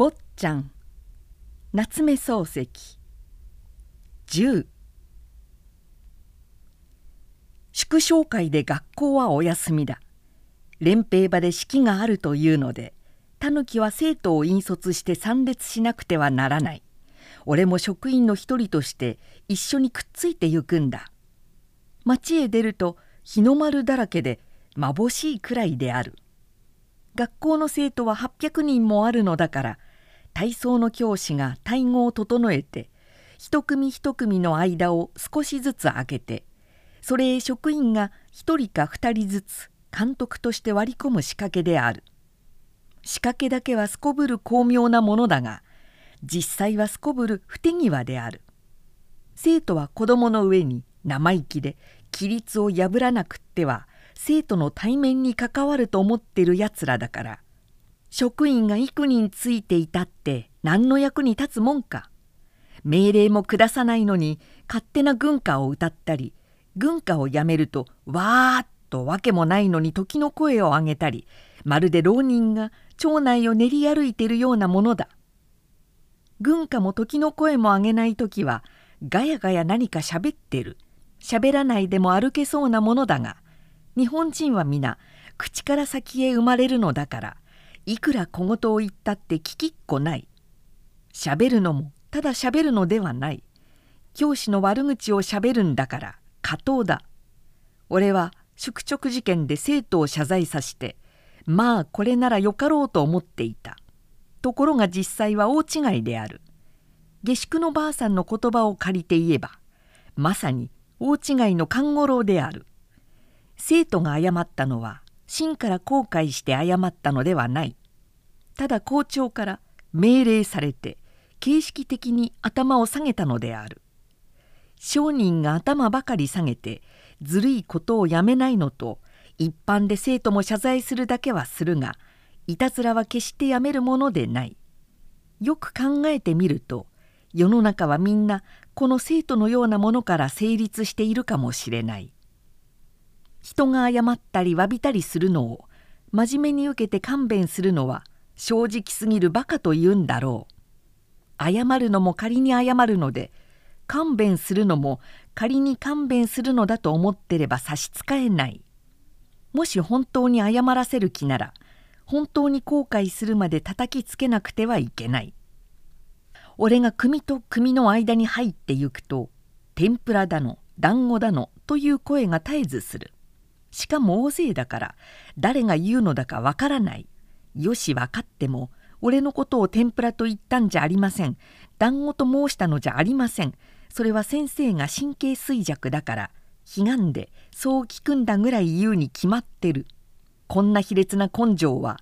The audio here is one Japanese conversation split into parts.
坊ちゃん。夏目漱石。10祝勝会で学校はお休みだ。連兵場で式があるというのでタヌキは生徒を引率して参列しなくてはならない。俺も職員の一人として一緒にくっついてゆくんだ。町へ出ると日の丸だらけでまぼしいくらいである。学校の生徒は800人もあるのだから体操の教師が体語を整えて一組一組の間を少しずつ空けてそれへ職員が一人か二人ずつ監督として割り込む仕掛けである。仕掛けだけはすこぶる巧妙なものだが実際はすこぶる不手際である。生徒は子供の上に生意気で規律を破らなくっては生徒の対面に関わると思ってるやつらだから。職員が幾人ついていたって何の役に立つもんか。命令も下さないのに勝手な軍歌を歌ったり軍歌をやめるとわーっとわけもないのに時の声を上げたりまるで浪人が町内を練り歩いてるようなものだ。軍歌も時の声も上げない時はガヤガヤ何かしゃべってる。喋らないでも歩けそうなものだが日本人は皆口から先へ生まれるのだから。いくら小言を言ったって聞きっこない。喋るのもただ喋るのではない。教師の悪口を喋るんだから過当だ。俺は宿直事件で生徒を謝罪させてまあこれならよかろうと思っていた。ところが実際は大違いである。下宿のばあさんの言葉を借りて言えばまさに大違いの勘五郎である。生徒が謝ったのは真から後悔して謝ったのではない。ただ校長から命令されて形式的に頭を下げたのである。商人が頭ばかり下げてずるいことをやめないのと一般で生徒も謝罪するだけはするがいたずらは決してやめるものでない。よく考えてみると世の中はみんなこの生徒のようなものから成立しているかもしれない。人が謝ったり詫びたりするのを真面目に受けて勘弁するのは正直すぎるバカと言うんだろう。謝るのも仮に謝るので勘弁するのも仮に勘弁するのだと思ってれば差し支えない。もし本当に謝らせる気なら本当に後悔するまで叩きつけなくてはいけない。俺が組と組の間に入ってゆくと天ぷらだの団子だのという声が絶えずする。しかも大勢だから誰が言うのだかわからない。よし分かっても俺のことを天ぷらと言ったんじゃありません。団子と申したのじゃありません。それは先生が神経衰弱だから悲願でそう聞くんだぐらい言うに決まってる。こんな卑劣な根性は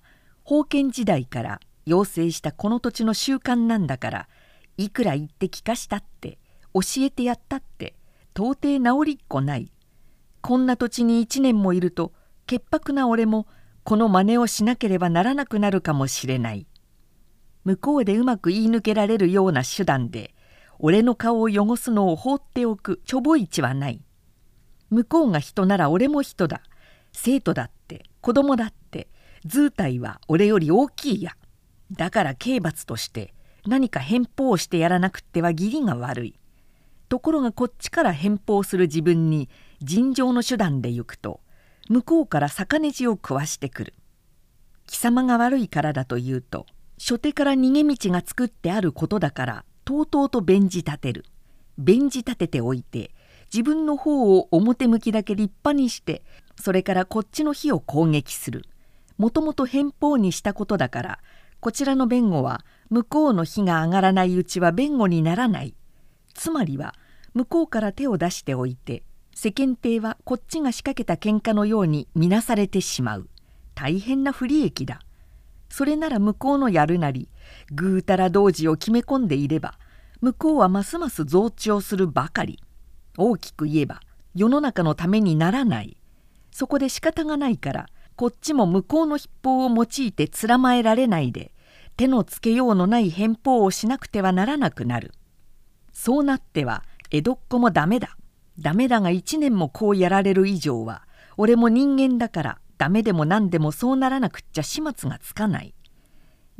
封建時代から要請したこの土地の習慣なんだからいくら言って聞かしたって教えてやったって到底治りっこない。こんな土地に一年もいると潔白な俺もこの真似をしなければならなくなるかもしれない。向こうでうまく言い抜けられるような手段で俺の顔を汚すのを放っておくちょぼ市はない。向こうが人なら俺も人だ。生徒だって子供だって図体は俺より大きいや。だから刑罰として何か返報をしてやらなくっては義理が悪い。ところがこっちから返報する自分に尋常の手段で行くと向こうから逆ネジを食わしてくる。貴様が悪いからだと言うと初手から逃げ道が作ってあることだからとうとうと弁じ立てる。弁じ立てておいて自分の方を表向きだけ立派にしてそれからこっちの火を攻撃する。もともと返報にしたことだからこちらの弁護は向こうの火が上がらないうちは弁護にならない。つまりは向こうから手を出しておいて世間体はこっちが仕掛けた喧嘩のように見なされてしまう。大変な不利益だ。それなら向こうのやるなりぐうたら同時を決め込んでいれば向こうはますます増長するばかり。大きく言えば世の中のためにならない。そこで仕方がないからこっちも向こうの筆法を用いてつらまえられないで手のつけようのない返報をしなくてはならなくなる。そうなっては江戸っ子もダメだ。ダメだが一年もこうやられる以上は俺も人間だからダメでも何でもそうならなくっちゃ始末がつかない。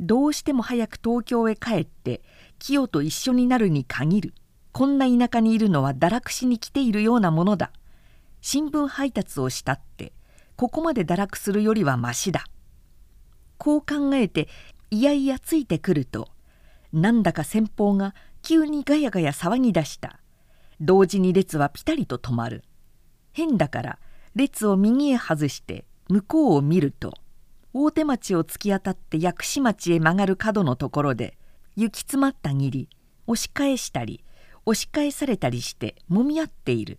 どうしても早く東京へ帰って清と一緒になるに限る。こんな田舎にいるのは堕落しに来ているようなものだ。新聞配達をしたってここまで堕落するよりはましだ。こう考えていやいやついてくるとなんだか先方が急にガヤガヤ騒ぎ出した。同時に列はピタリと止まる。変だから列を右へ外して向こうを見ると大手町を突き当たって薬師町へ曲がる角のところで行き詰まったぎり押し返したり押し返されたりしてもみ合っている。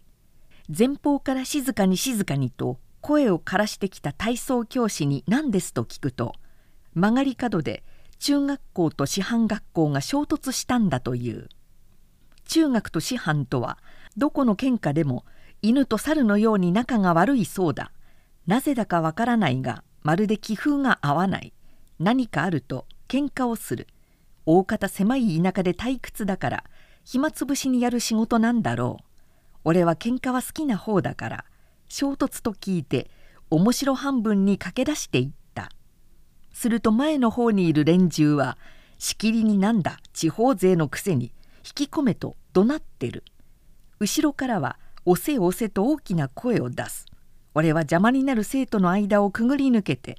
前方から静かに静かにと声を枯らしてきた体操教師に何ですと聞くと曲がり角で中学校と師範学校が衝突したんだという。中学と師範とはどこの県下でも犬と猿のように仲が悪いそうだ。なぜだかわからないがまるで気風が合わない。何かあると喧嘩をする。大方狭い田舎で退屈だから暇つぶしにやる仕事なんだろう。俺は喧嘩は好きな方だから衝突と聞いて面白半分に駆け出していった。すると前の方にいる連中はしきりになんだ地方税のくせに引き込めと怒鳴ってる。後ろからは押せ押せと大きな声を出す。俺は邪魔になる生徒の間をくぐり抜けて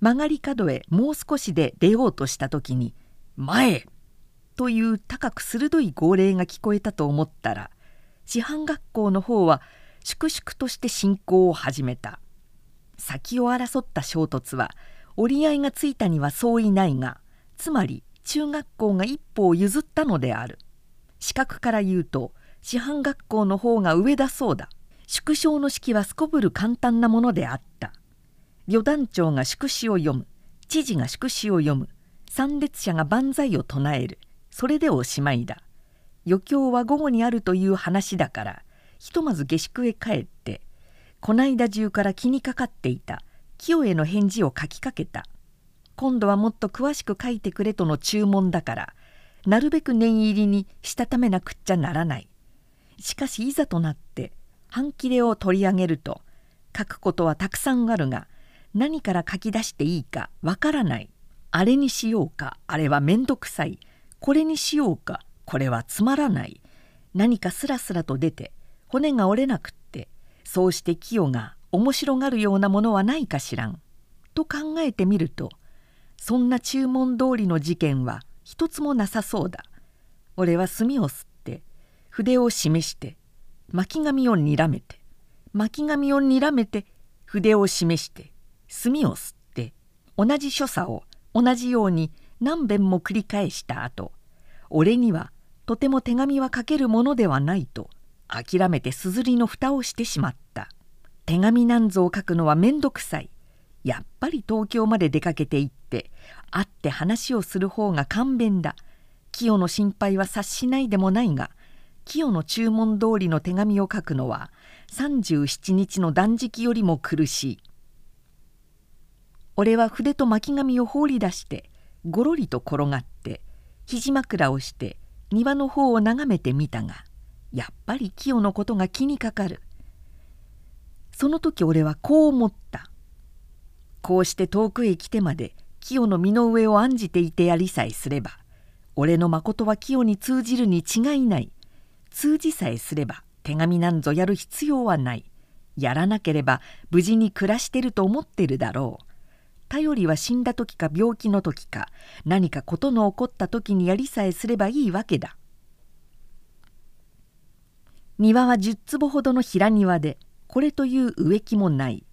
曲がり角へもう少しで出ようとした時に「前!」という高く鋭い号令が聞こえたと思ったら師範学校の方は粛々として進行を始めた。先を争った衝突は折り合いがついたにはそういないがつまり中学校が一歩を譲ったのである。資格から言うと師範学校の方が上だそうだ。縮小の式はすこぶる簡単なものであった。旅団長が祝詞を読む。知事が祝詞を読む。参列者が万歳を唱える。それでおしまいだ。余興は午後にあるという話だからひとまず下宿へ帰ってこないだ中から気にかかっていた。清への返事を書きかけた。今度はもっと詳しく書いてくれとの注文だからなるべく念入りにしたためなくっちゃならない。しかしいざとなって半切れを取り上げると書くことはたくさんあるが何から書き出していいかわからない。あれにしようかあれは面倒くさい。これにしようかこれはつまらない。何かスラスラと出て骨が折れなくってそうして清が面白がるようなものはないかしらん」と考えてみるとそんな注文通りの事件は一つもなさそうだ。俺は墨を吸って筆を示して巻紙をにらめて巻紙をにらめて筆を示して墨を吸って同じ所作を同じように何遍も繰り返した後俺にはとても手紙は書けるものではないと諦めてすずりの蓋をしてしまった。手紙なんぞを書くのはめんどくさいやっぱり東京まで出かけて行って会って話をする方が簡便だ。清の心配は察しないでもないが清の注文通りの手紙を書くのは37日の断食よりも苦しい。俺は筆と巻紙を放り出してごろりと転がって肘枕をして庭の方を眺めてみたがやっぱり清のことが気にかかる。その時俺はこう思った。こうして遠くへ来てまで清の身の上を案じていてやりさえすれば俺の誠は清に通じるに違いない。通じさえすれば手紙なんぞやる必要はない。やらなければ無事に暮らしてると思ってるだろう。頼りは死んだ時か病気の時か何かことの起こった時にやりさえすればいいわけだ。庭は10坪ほどの平庭でこれという植木もない。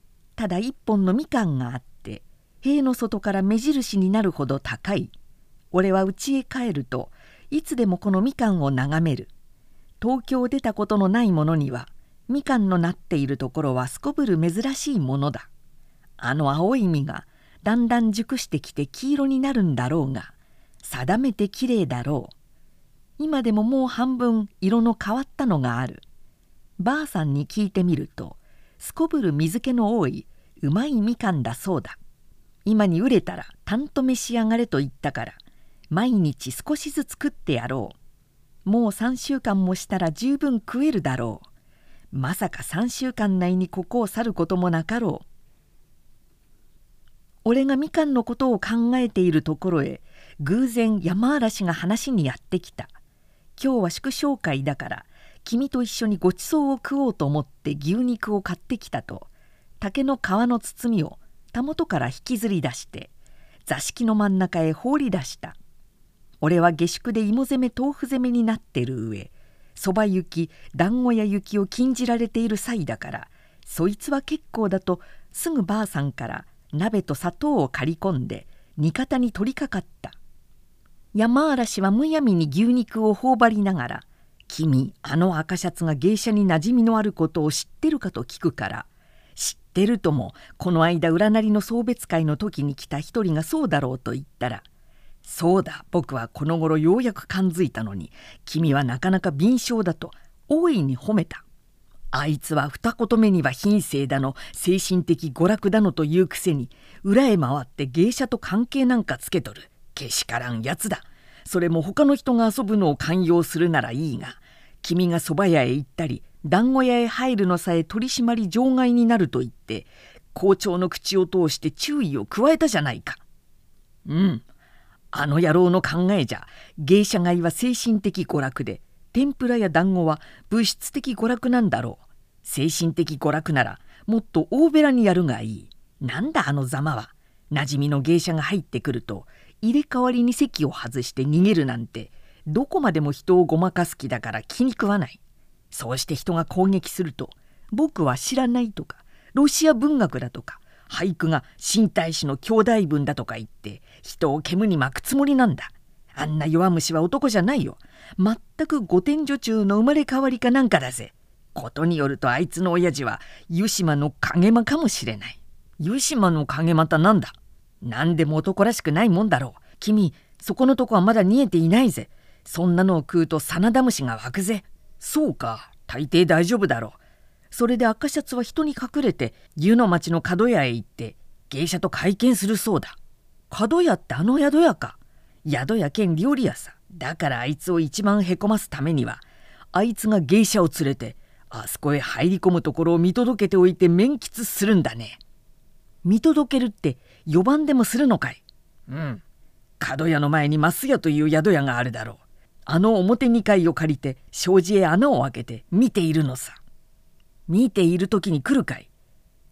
ただ一本のみかんがあって塀の外から目印になるほど高い。俺は家へ帰るといつでもこのみかんを眺める。東京を出たことのない者にはみかんのなっているところはすこぶる珍しいものだ。あの青い実がだんだん熟してきて黄色になるんだろうが定めてきれいだろう。今でももう半分色の変わったのがある。ばあさんに聞いてみるとすこぶる水気の多いうまいみかんだそうだ。今に売れたらたんと召し上がれと言ったから毎日少しずつ食ってやろう。もう3週間もしたら十分食えるだろう。まさか3週間内にここを去ることもなかろう。俺がみかんのことを考えているところへ偶然山嵐が話にやってきた。今日は祝勝会だから君と一緒にごちそうを食おうと思って牛肉を買ってきたと。竹の皮の包みをたもとから引きずり出して座敷の真ん中へ放り出した俺は下宿で芋攻め豆腐攻めになってる上そば行き団子屋行きを禁じられている際だからそいつは結構だとすぐばあさんから鍋と砂糖を借り込んで味方に取りかかった山嵐はむやみに牛肉を頬張りながら「君あの赤シャツが芸者に馴染みのあることを知ってるか?」と聞くから「ってるとも。この間占いの送別会の時に来た一人がそうだろう」と言ったら「そうだ僕はこの頃ようやく感づいたのに君はなかなか敏捷だ」と大いに褒めた。あいつは二言目には品性だの精神的娯楽だのというくせに裏へ回って芸者と関係なんかつけとる。けしからんやつだ。それも他の人が遊ぶのを寛容するならいいが君が蕎麦屋へ行ったり団子屋へ入るのさえ取り締まり場外になると言って校長の口を通して注意を加えたじゃないか。うん。あの野郎の考えじゃ芸者街は精神的娯楽で天ぷらや団子は物質的娯楽なんだろう。精神的娯楽ならもっと大べらにやるがいい。なんだあのざまは。馴染みの芸者が入ってくると入れ替わりに席を外して逃げるなんてどこまでも人をごまかす気だから気に食わない。そうして人が攻撃すると僕は知らないとかロシア文学だとか俳句が新大使の兄弟文だとか言って人を煙に巻くつもりなんだ。あんな弱虫は男じゃないよ。全く御殿女中の生まれ変わりかなんかだぜ。ことによるとあいつの親父は湯島の影間かもしれない。湯島の影間たなんだ。何でも男らしくないもんだろう。君そこのとこはまだ煮えていないぜ。そんなのを食うと真田虫が湧くぜ。そうか大抵大丈夫だろう。それで赤シャツは人に隠れて湯の町の角屋へ行って芸者と会見するそうだ。角屋ってあの宿屋か。宿屋兼料理屋さ。だからあいつを一番へこますためにはあいつが芸者を連れてあそこへ入り込むところを見届けておいて面吉するんだね。見届けるって4番でもするのかい？うん。角屋の前に増屋という宿屋があるだろうあの表2階を借りて障子へ穴を開けて見ているのさ。見ている時に来るかい。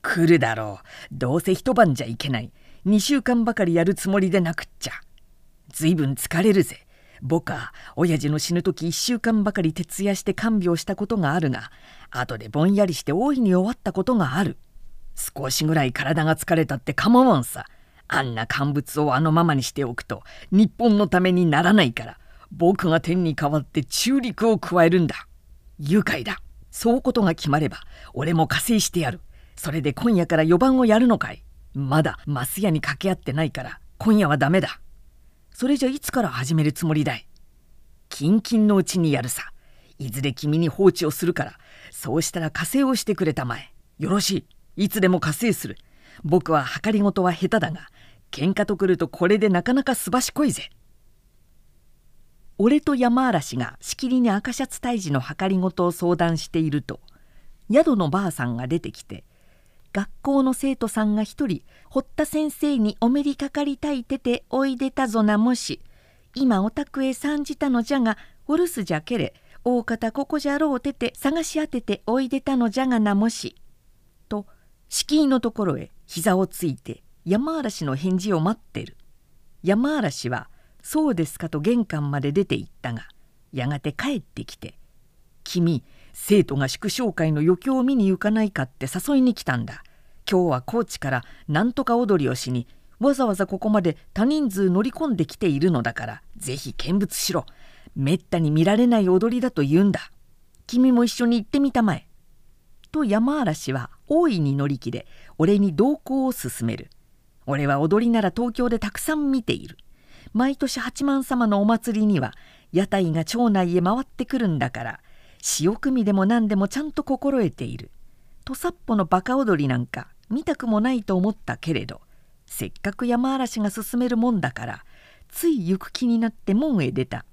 来るだろう。どうせ一晩じゃいけない。2週間ばかりやるつもりでなくっちゃ。ずいぶん疲れるぜ。僕は親父の死ぬ時1週間ばかり徹夜して看病したことがあるが後でぼんやりして大いに終わったことがある。少しぐらい体が疲れたって構わんさ。あんな乾物をあのままにしておくと日本のためにならないから。僕が天に代わって中陸を加えるんだ。愉快だ。そうことが決まれば俺も加勢してやる。それで今夜から4番をやるのかい。まだマス屋に掛け合ってないから今夜はダメだ。それじゃいつから始めるつもりだい？キンキンのうちにやるさ。いずれ君に放置をするからそうしたら加勢をしてくれたまえ。よろしい。いつでも加勢する。僕は計りごとは下手だが喧嘩とくるとこれでなかなかすばしこいぜ。俺と山嵐がしきりに赤シャツ退治の計りごとを相談していると宿のばあさんが出てきて学校の生徒さんが一人堀田先生にお目にかかりたいてておいでたぞなもし今お宅へ参じたのじゃがお留守じゃけれ大方ここじゃろうてて探し当てておいでたのじゃがなもし」と敷居のところへ膝をついて山嵐の返事を待ってる。山嵐は「そうですか」と玄関まで出て行ったがやがて帰ってきて「君生徒が祝勝会の余興を見に行かないかって誘いに来たんだ。今日は高知からなんとか踊りをしにわざわざここまで多人数乗り込んできているのだからぜひ見物しろ。めったに見られない踊りだと言うんだ。君も一緒に行ってみたまえ」と山嵐は大いに乗り気で俺に同行を勧める。俺は踊りなら東京でたくさん見ている。毎年八幡様のお祭りには屋台が町内へ回ってくるんだから潮組でも何でもちゃんと心得ている。土佐っぽのバカ踊りなんか見たくもないと思ったけれどせっかく山嵐が勧めるもんだからつい行く気になって門へ出た。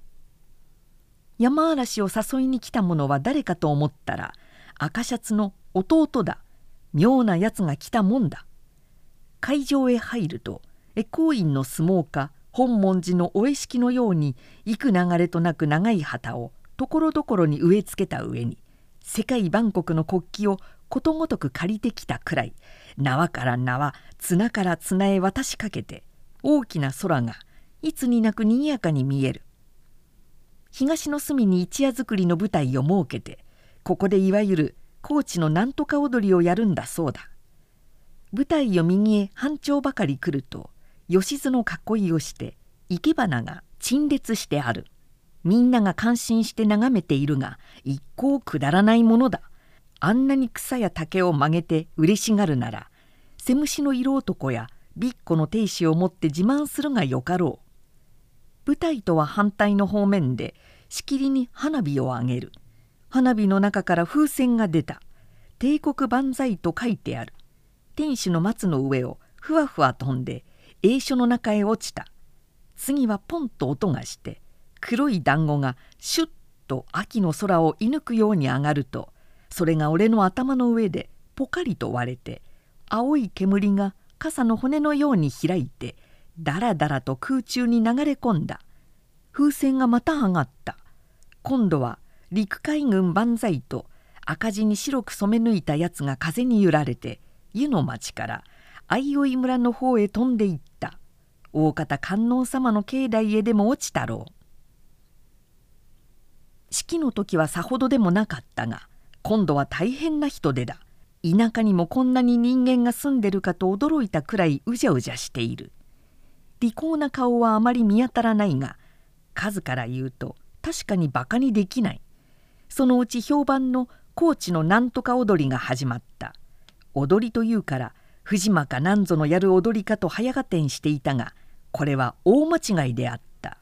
山嵐を誘いに来た者は誰かと思ったら赤シャツの弟だ。妙なやつが来たもんだ。会場へ入ると恵光院の相撲家本門寺のお絵式のように幾流れとなく長い旗をところどころに植え付けた上に世界万国の国旗をことごとく借りてきたくらい縄から縄綱から綱へ渡しかけて大きな空がいつになくにぎやかに見える。東の隅に一夜作りの舞台を設けてここでいわゆる高知のなんとか踊りをやるんだそうだ。舞台を右へ半丁ばかり来ると吉津の囲いをして生け花が陳列してある。みんなが感心して眺めているが一向くだらないものだ。あんなに草や竹を曲げて嬉しがるならセムシの色男やビッコの亭主を持って自慢するがよかろう。舞台とは反対の方面でしきりに花火を上げる。花火の中から風船が出た。帝国万歳と書いてある。天守の松の上をふわふわ飛んで栄所の中へ落ちた。次はポンと音がして黒い団子がシュッと秋の空を射抜くように上がるとそれが俺の頭の上でポカリと割れて青い煙が傘の骨のように開いてだらだらと空中に流れ込んだ。風船がまた上がった。今度は陸海軍万歳と赤字に白く染め抜いたやつが風に揺られて湯の町から相生村の方へ飛んでいった。大方観音様の境内へでも落ちたろう。式の時はさほどでもなかったが今度は大変な人手だ。田舎にもこんなに人間が住んでるかと驚いたくらいうじゃうじゃしている。利口な顔はあまり見当たらないが数から言うと確かにバカにできない。そのうち評判の高知のなんとか踊りが始まった。踊りというから藤間か何ぞのやる踊りかと早合点していたがこれは大間違いであった。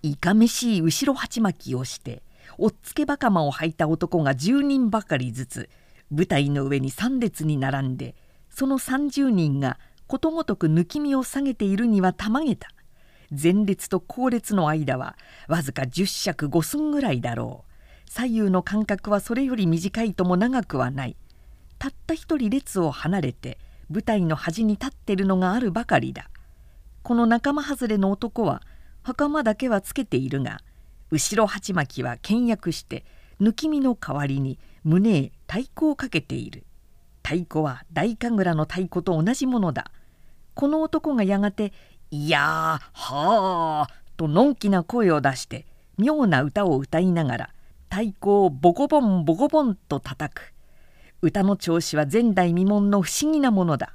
いかめしい後ろ鉢巻きをしておっつけばかまを履いた男が10人ばかりずつ舞台の上に3列に並んでその30人がことごとく抜き身を下げているにはたまげた。前列と後列の間はわずか10尺5寸ぐらいだろう。左右の間隔はそれより短いとも長くはない。たった一人列を離れて舞台の端に立ってるのがあるばかりだ。この仲間外れの男は袴だけはつけているが後ろ鉢巻きは倹約して抜き身の代わりに胸へ太鼓をかけている。太鼓は大神楽の太鼓と同じものだ。この男がやがて「いやーはあ」とのんきな声を出して妙な歌を歌いながら太鼓をボコボンボコボンと叩く。歌の調子は前代未聞の不思議なものだ。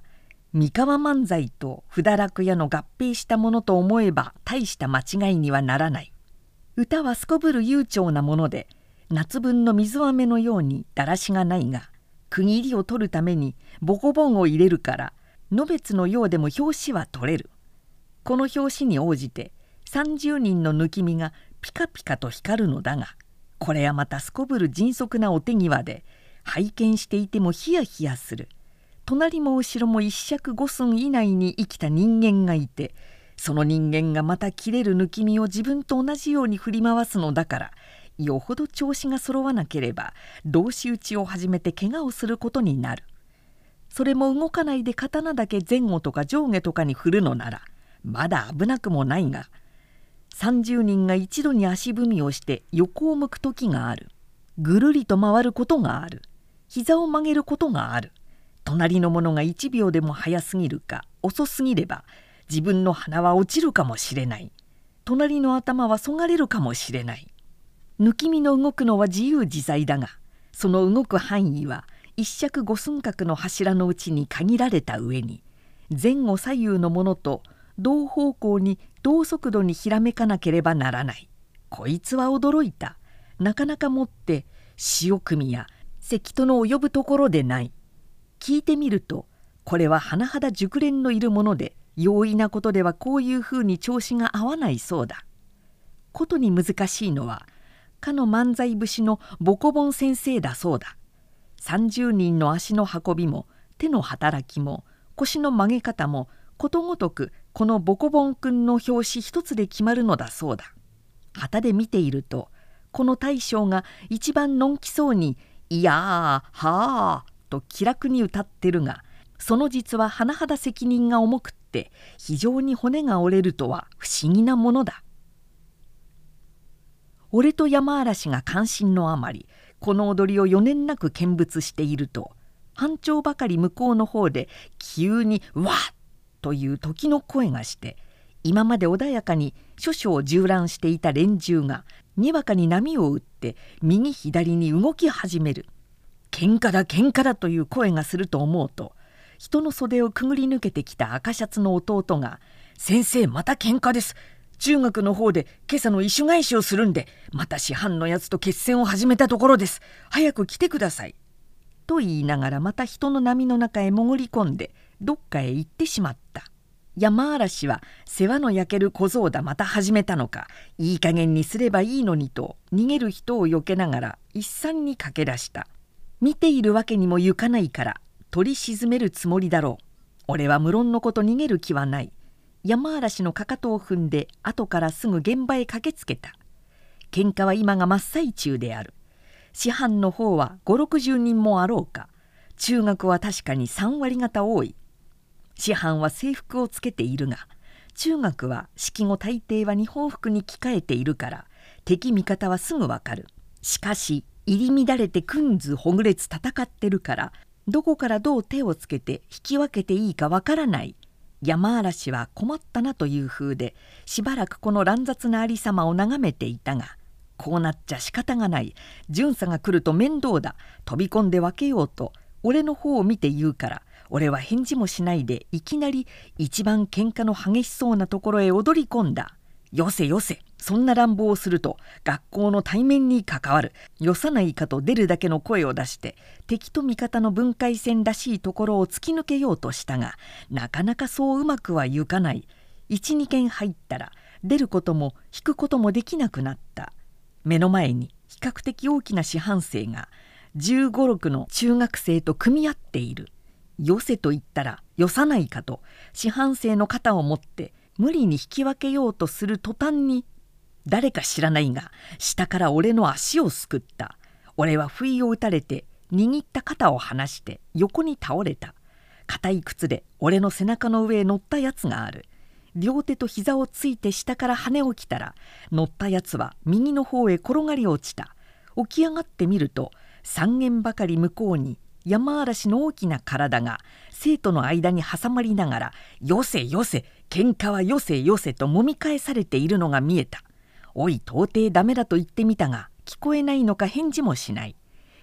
三河漫才と不堕落屋の合併したものと思えば大した間違いにはならない。歌はすこぶる悠長なもので夏分の水飴のようにだらしがないが区切りを取るためにボコボンを入れるからのべつのようでも表紙は取れる。この表紙に応じて30人の抜き身がピカピカと光るのだがこれはまたすこぶる迅速なお手際で拝見していてもヒヤヒヤする。隣も後ろも一尺五寸以内に生きた人間がいてその人間がまた切れる抜き身を自分と同じように振り回すのだからよほど調子が揃わなければ同士討ちを始めて怪我をすることになる。それも動かないで刀だけ前後とか上下とかに振るのならまだ危なくもないが30人が一度に足踏みをして横を向く時がある。ぐるりと回ることがある。膝を曲げることがある。隣の者が1秒でも早すぎるか遅すぎれば自分の鼻は落ちるかもしれない。隣の頭はそがれるかもしれない。抜き身の動くのは自由自在だがその動く範囲は一尺五寸角の柱のうちに限られた上に前後左右のものと同方向に同速度にひらめかなければならない。こいつは驚いた。なかなかもって潮組や関戸の及ぶところでない。聞いてみるとこれは甚だ熟練のいるもので容易なことではこういうふうに調子が合わないそうだ。ことに難しいのはかの漫才節のボコボン先生だそうだ。30人の足の運びも手の働きも腰の曲げ方もことごとくこのボコボンくんの表紙一つで決まるのだそうだ。旗で見ているとこの大将が一番のんきそうに「いやーはあ」と気楽に歌ってるがその実は甚だ責任が重くって非常に骨が折れるとは不思議なものだ。俺と山嵐が関心のあまりこの踊りを余念なく見物していると班長ばかり向こうの方で急に「わっ!」という時の声がして今まで穏やかに諸々縦覧していた連中がにわかに波を打って右左に動き始める。喧嘩だ喧嘩だという声がすると思うと人の袖をくぐり抜けてきた赤シャツの弟が「先生また喧嘩です。中学の方で今朝の異種返しをするんでまた師範のやつと決戦を始めたところです。早く来てください」と言いながらまた人の波の中へ潜り込んでどっかへ行ってしまった。山嵐は世話の焼ける小僧だまた始めたのか。いい加減にすればいいのにと逃げる人をよけながら一山に駆け出した。見ているわけにもゆかないから取り沈めるつもりだろう。俺は無論のこと逃げる気はない。山嵐のかかとを踏んで後からすぐ現場へ駆けつけた。喧嘩は今が真っ最中である。師範の方は560人もあろうか。中学は確かに3割方多い。師範は制服をつけているが中学は式後大抵は日本服に着替えているから敵味方はすぐわかる。しかし入り乱れてくんずほぐれつ戦ってるからどこからどう手をつけて引き分けていいかわからない。山嵐は困ったなという風でしばらくこの乱雑なありさまを眺めていたがこうなっちゃ仕方がない。巡査が来ると面倒だ。飛び込んで分けようと俺の方を見て言うから俺は返事もしないでいきなり一番喧嘩の激しそうなところへ踊り込んだ「よせよせ。そんな乱暴をすると学校の対面に関わる。よさないかと出るだけの声を出して敵と味方の分界線らしいところを突き抜けようとしたがなかなかそううまくはいかない。12軒入ったら出ることも引くこともできなくなった。目の前に比較的大きな四半生が1 5 6の中学生と組み合っている。よせと言ったらよさないかと四半生の肩を持って無理に引き分けようとする途端に誰か知らないが下から俺の足をすくった。俺は不意を打たれて握った肩を離して横に倒れた。硬い靴で俺の背中の上へ乗ったやつがある。両手と膝をついて下から跳ね起きたら乗ったやつは右の方へ転がり落ちた。起き上がってみると三軒ばかり向こうに山嵐の大きな体が生徒の間に挟まりながら「よせよせ喧嘩はよせよせ」ともみ返されているのが見えた。おい到底ダメだと言ってみたが聞こえないのか返事もしない。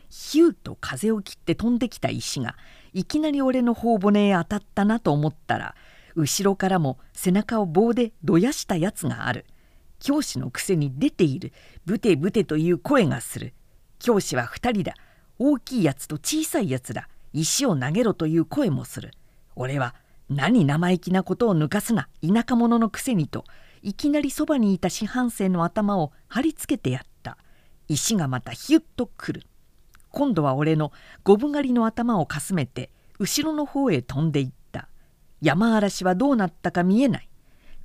ヒューと風を切って飛んできた石がいきなり俺の頬骨へ当たったなと思ったら後ろからも背中を棒でどやしたやつがある。教師のくせに出ているブテブテという声がする。教師は2人だ。大きいやつと小さいやつだ。石を投げろという声もする。俺は何生意気なことを抜かすな。田舎者のくせにと。いきなりそばにいた四半生の頭を貼り付けてやった。石がまたヒュッとくる。今度は俺の五分狩りの頭をかすめて後ろの方へ飛んでいった。山嵐はどうなったか見えない。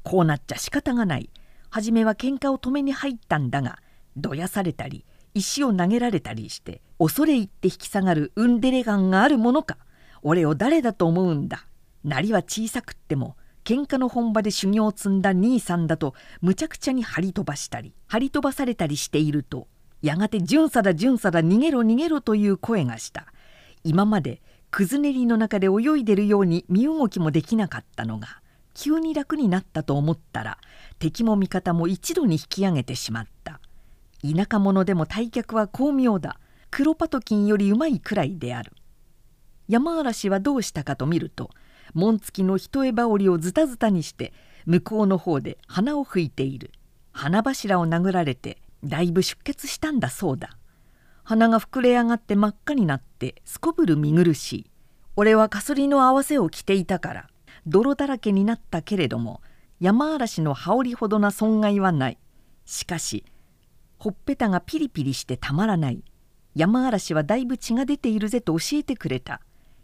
こうなっちゃ仕方がない。初めは喧嘩を止めに入ったんだがどやされたり石を投げられたりして恐れ入って引き下がるウンデレガンがあるものか俺を誰だと思うんだなりは小さくっても喧嘩の本場で修行を積んだ兄さんだとむちゃくちゃに張り飛ばしたり張り飛ばされたりしているとやがて「巡査だ巡査だ逃げろ逃げろ」という声がした。今までくずねりの中で泳いでるように身動きもできなかったのが急に楽になったと思ったら敵も味方も一度に引き上げてしまった。田舎者でも退却は巧妙だ。クロパトキンよりうまいくらいである。山嵐はどうしたかと見ると紋付きの一重羽織をズタズタにして向こうの方で鼻を吹いている。鼻柱を殴られてだいぶ出血したんだそうだ。鼻が膨れ上がって真っ赤になってすこぶる見苦しい。俺はかすりの合わせを着ていたから泥だらけになったけれども山嵐の羽織ほどな損害はない。しかしほっぺたがピリピリしてたまらない。山嵐はだいぶ血が出ているぜと教えてくれた。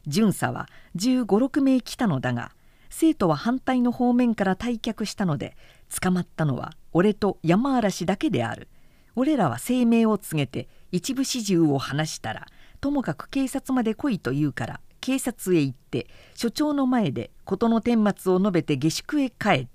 巡査は1 5 6名来たのだが生徒は反対の方面から退却したので捕まったのは俺と山嵐だけである。俺らは声明を告げて一部始終を話したらともかく警察まで来いと言うから警察へ行って所長の前で事の顛末を述べて下宿へ帰っ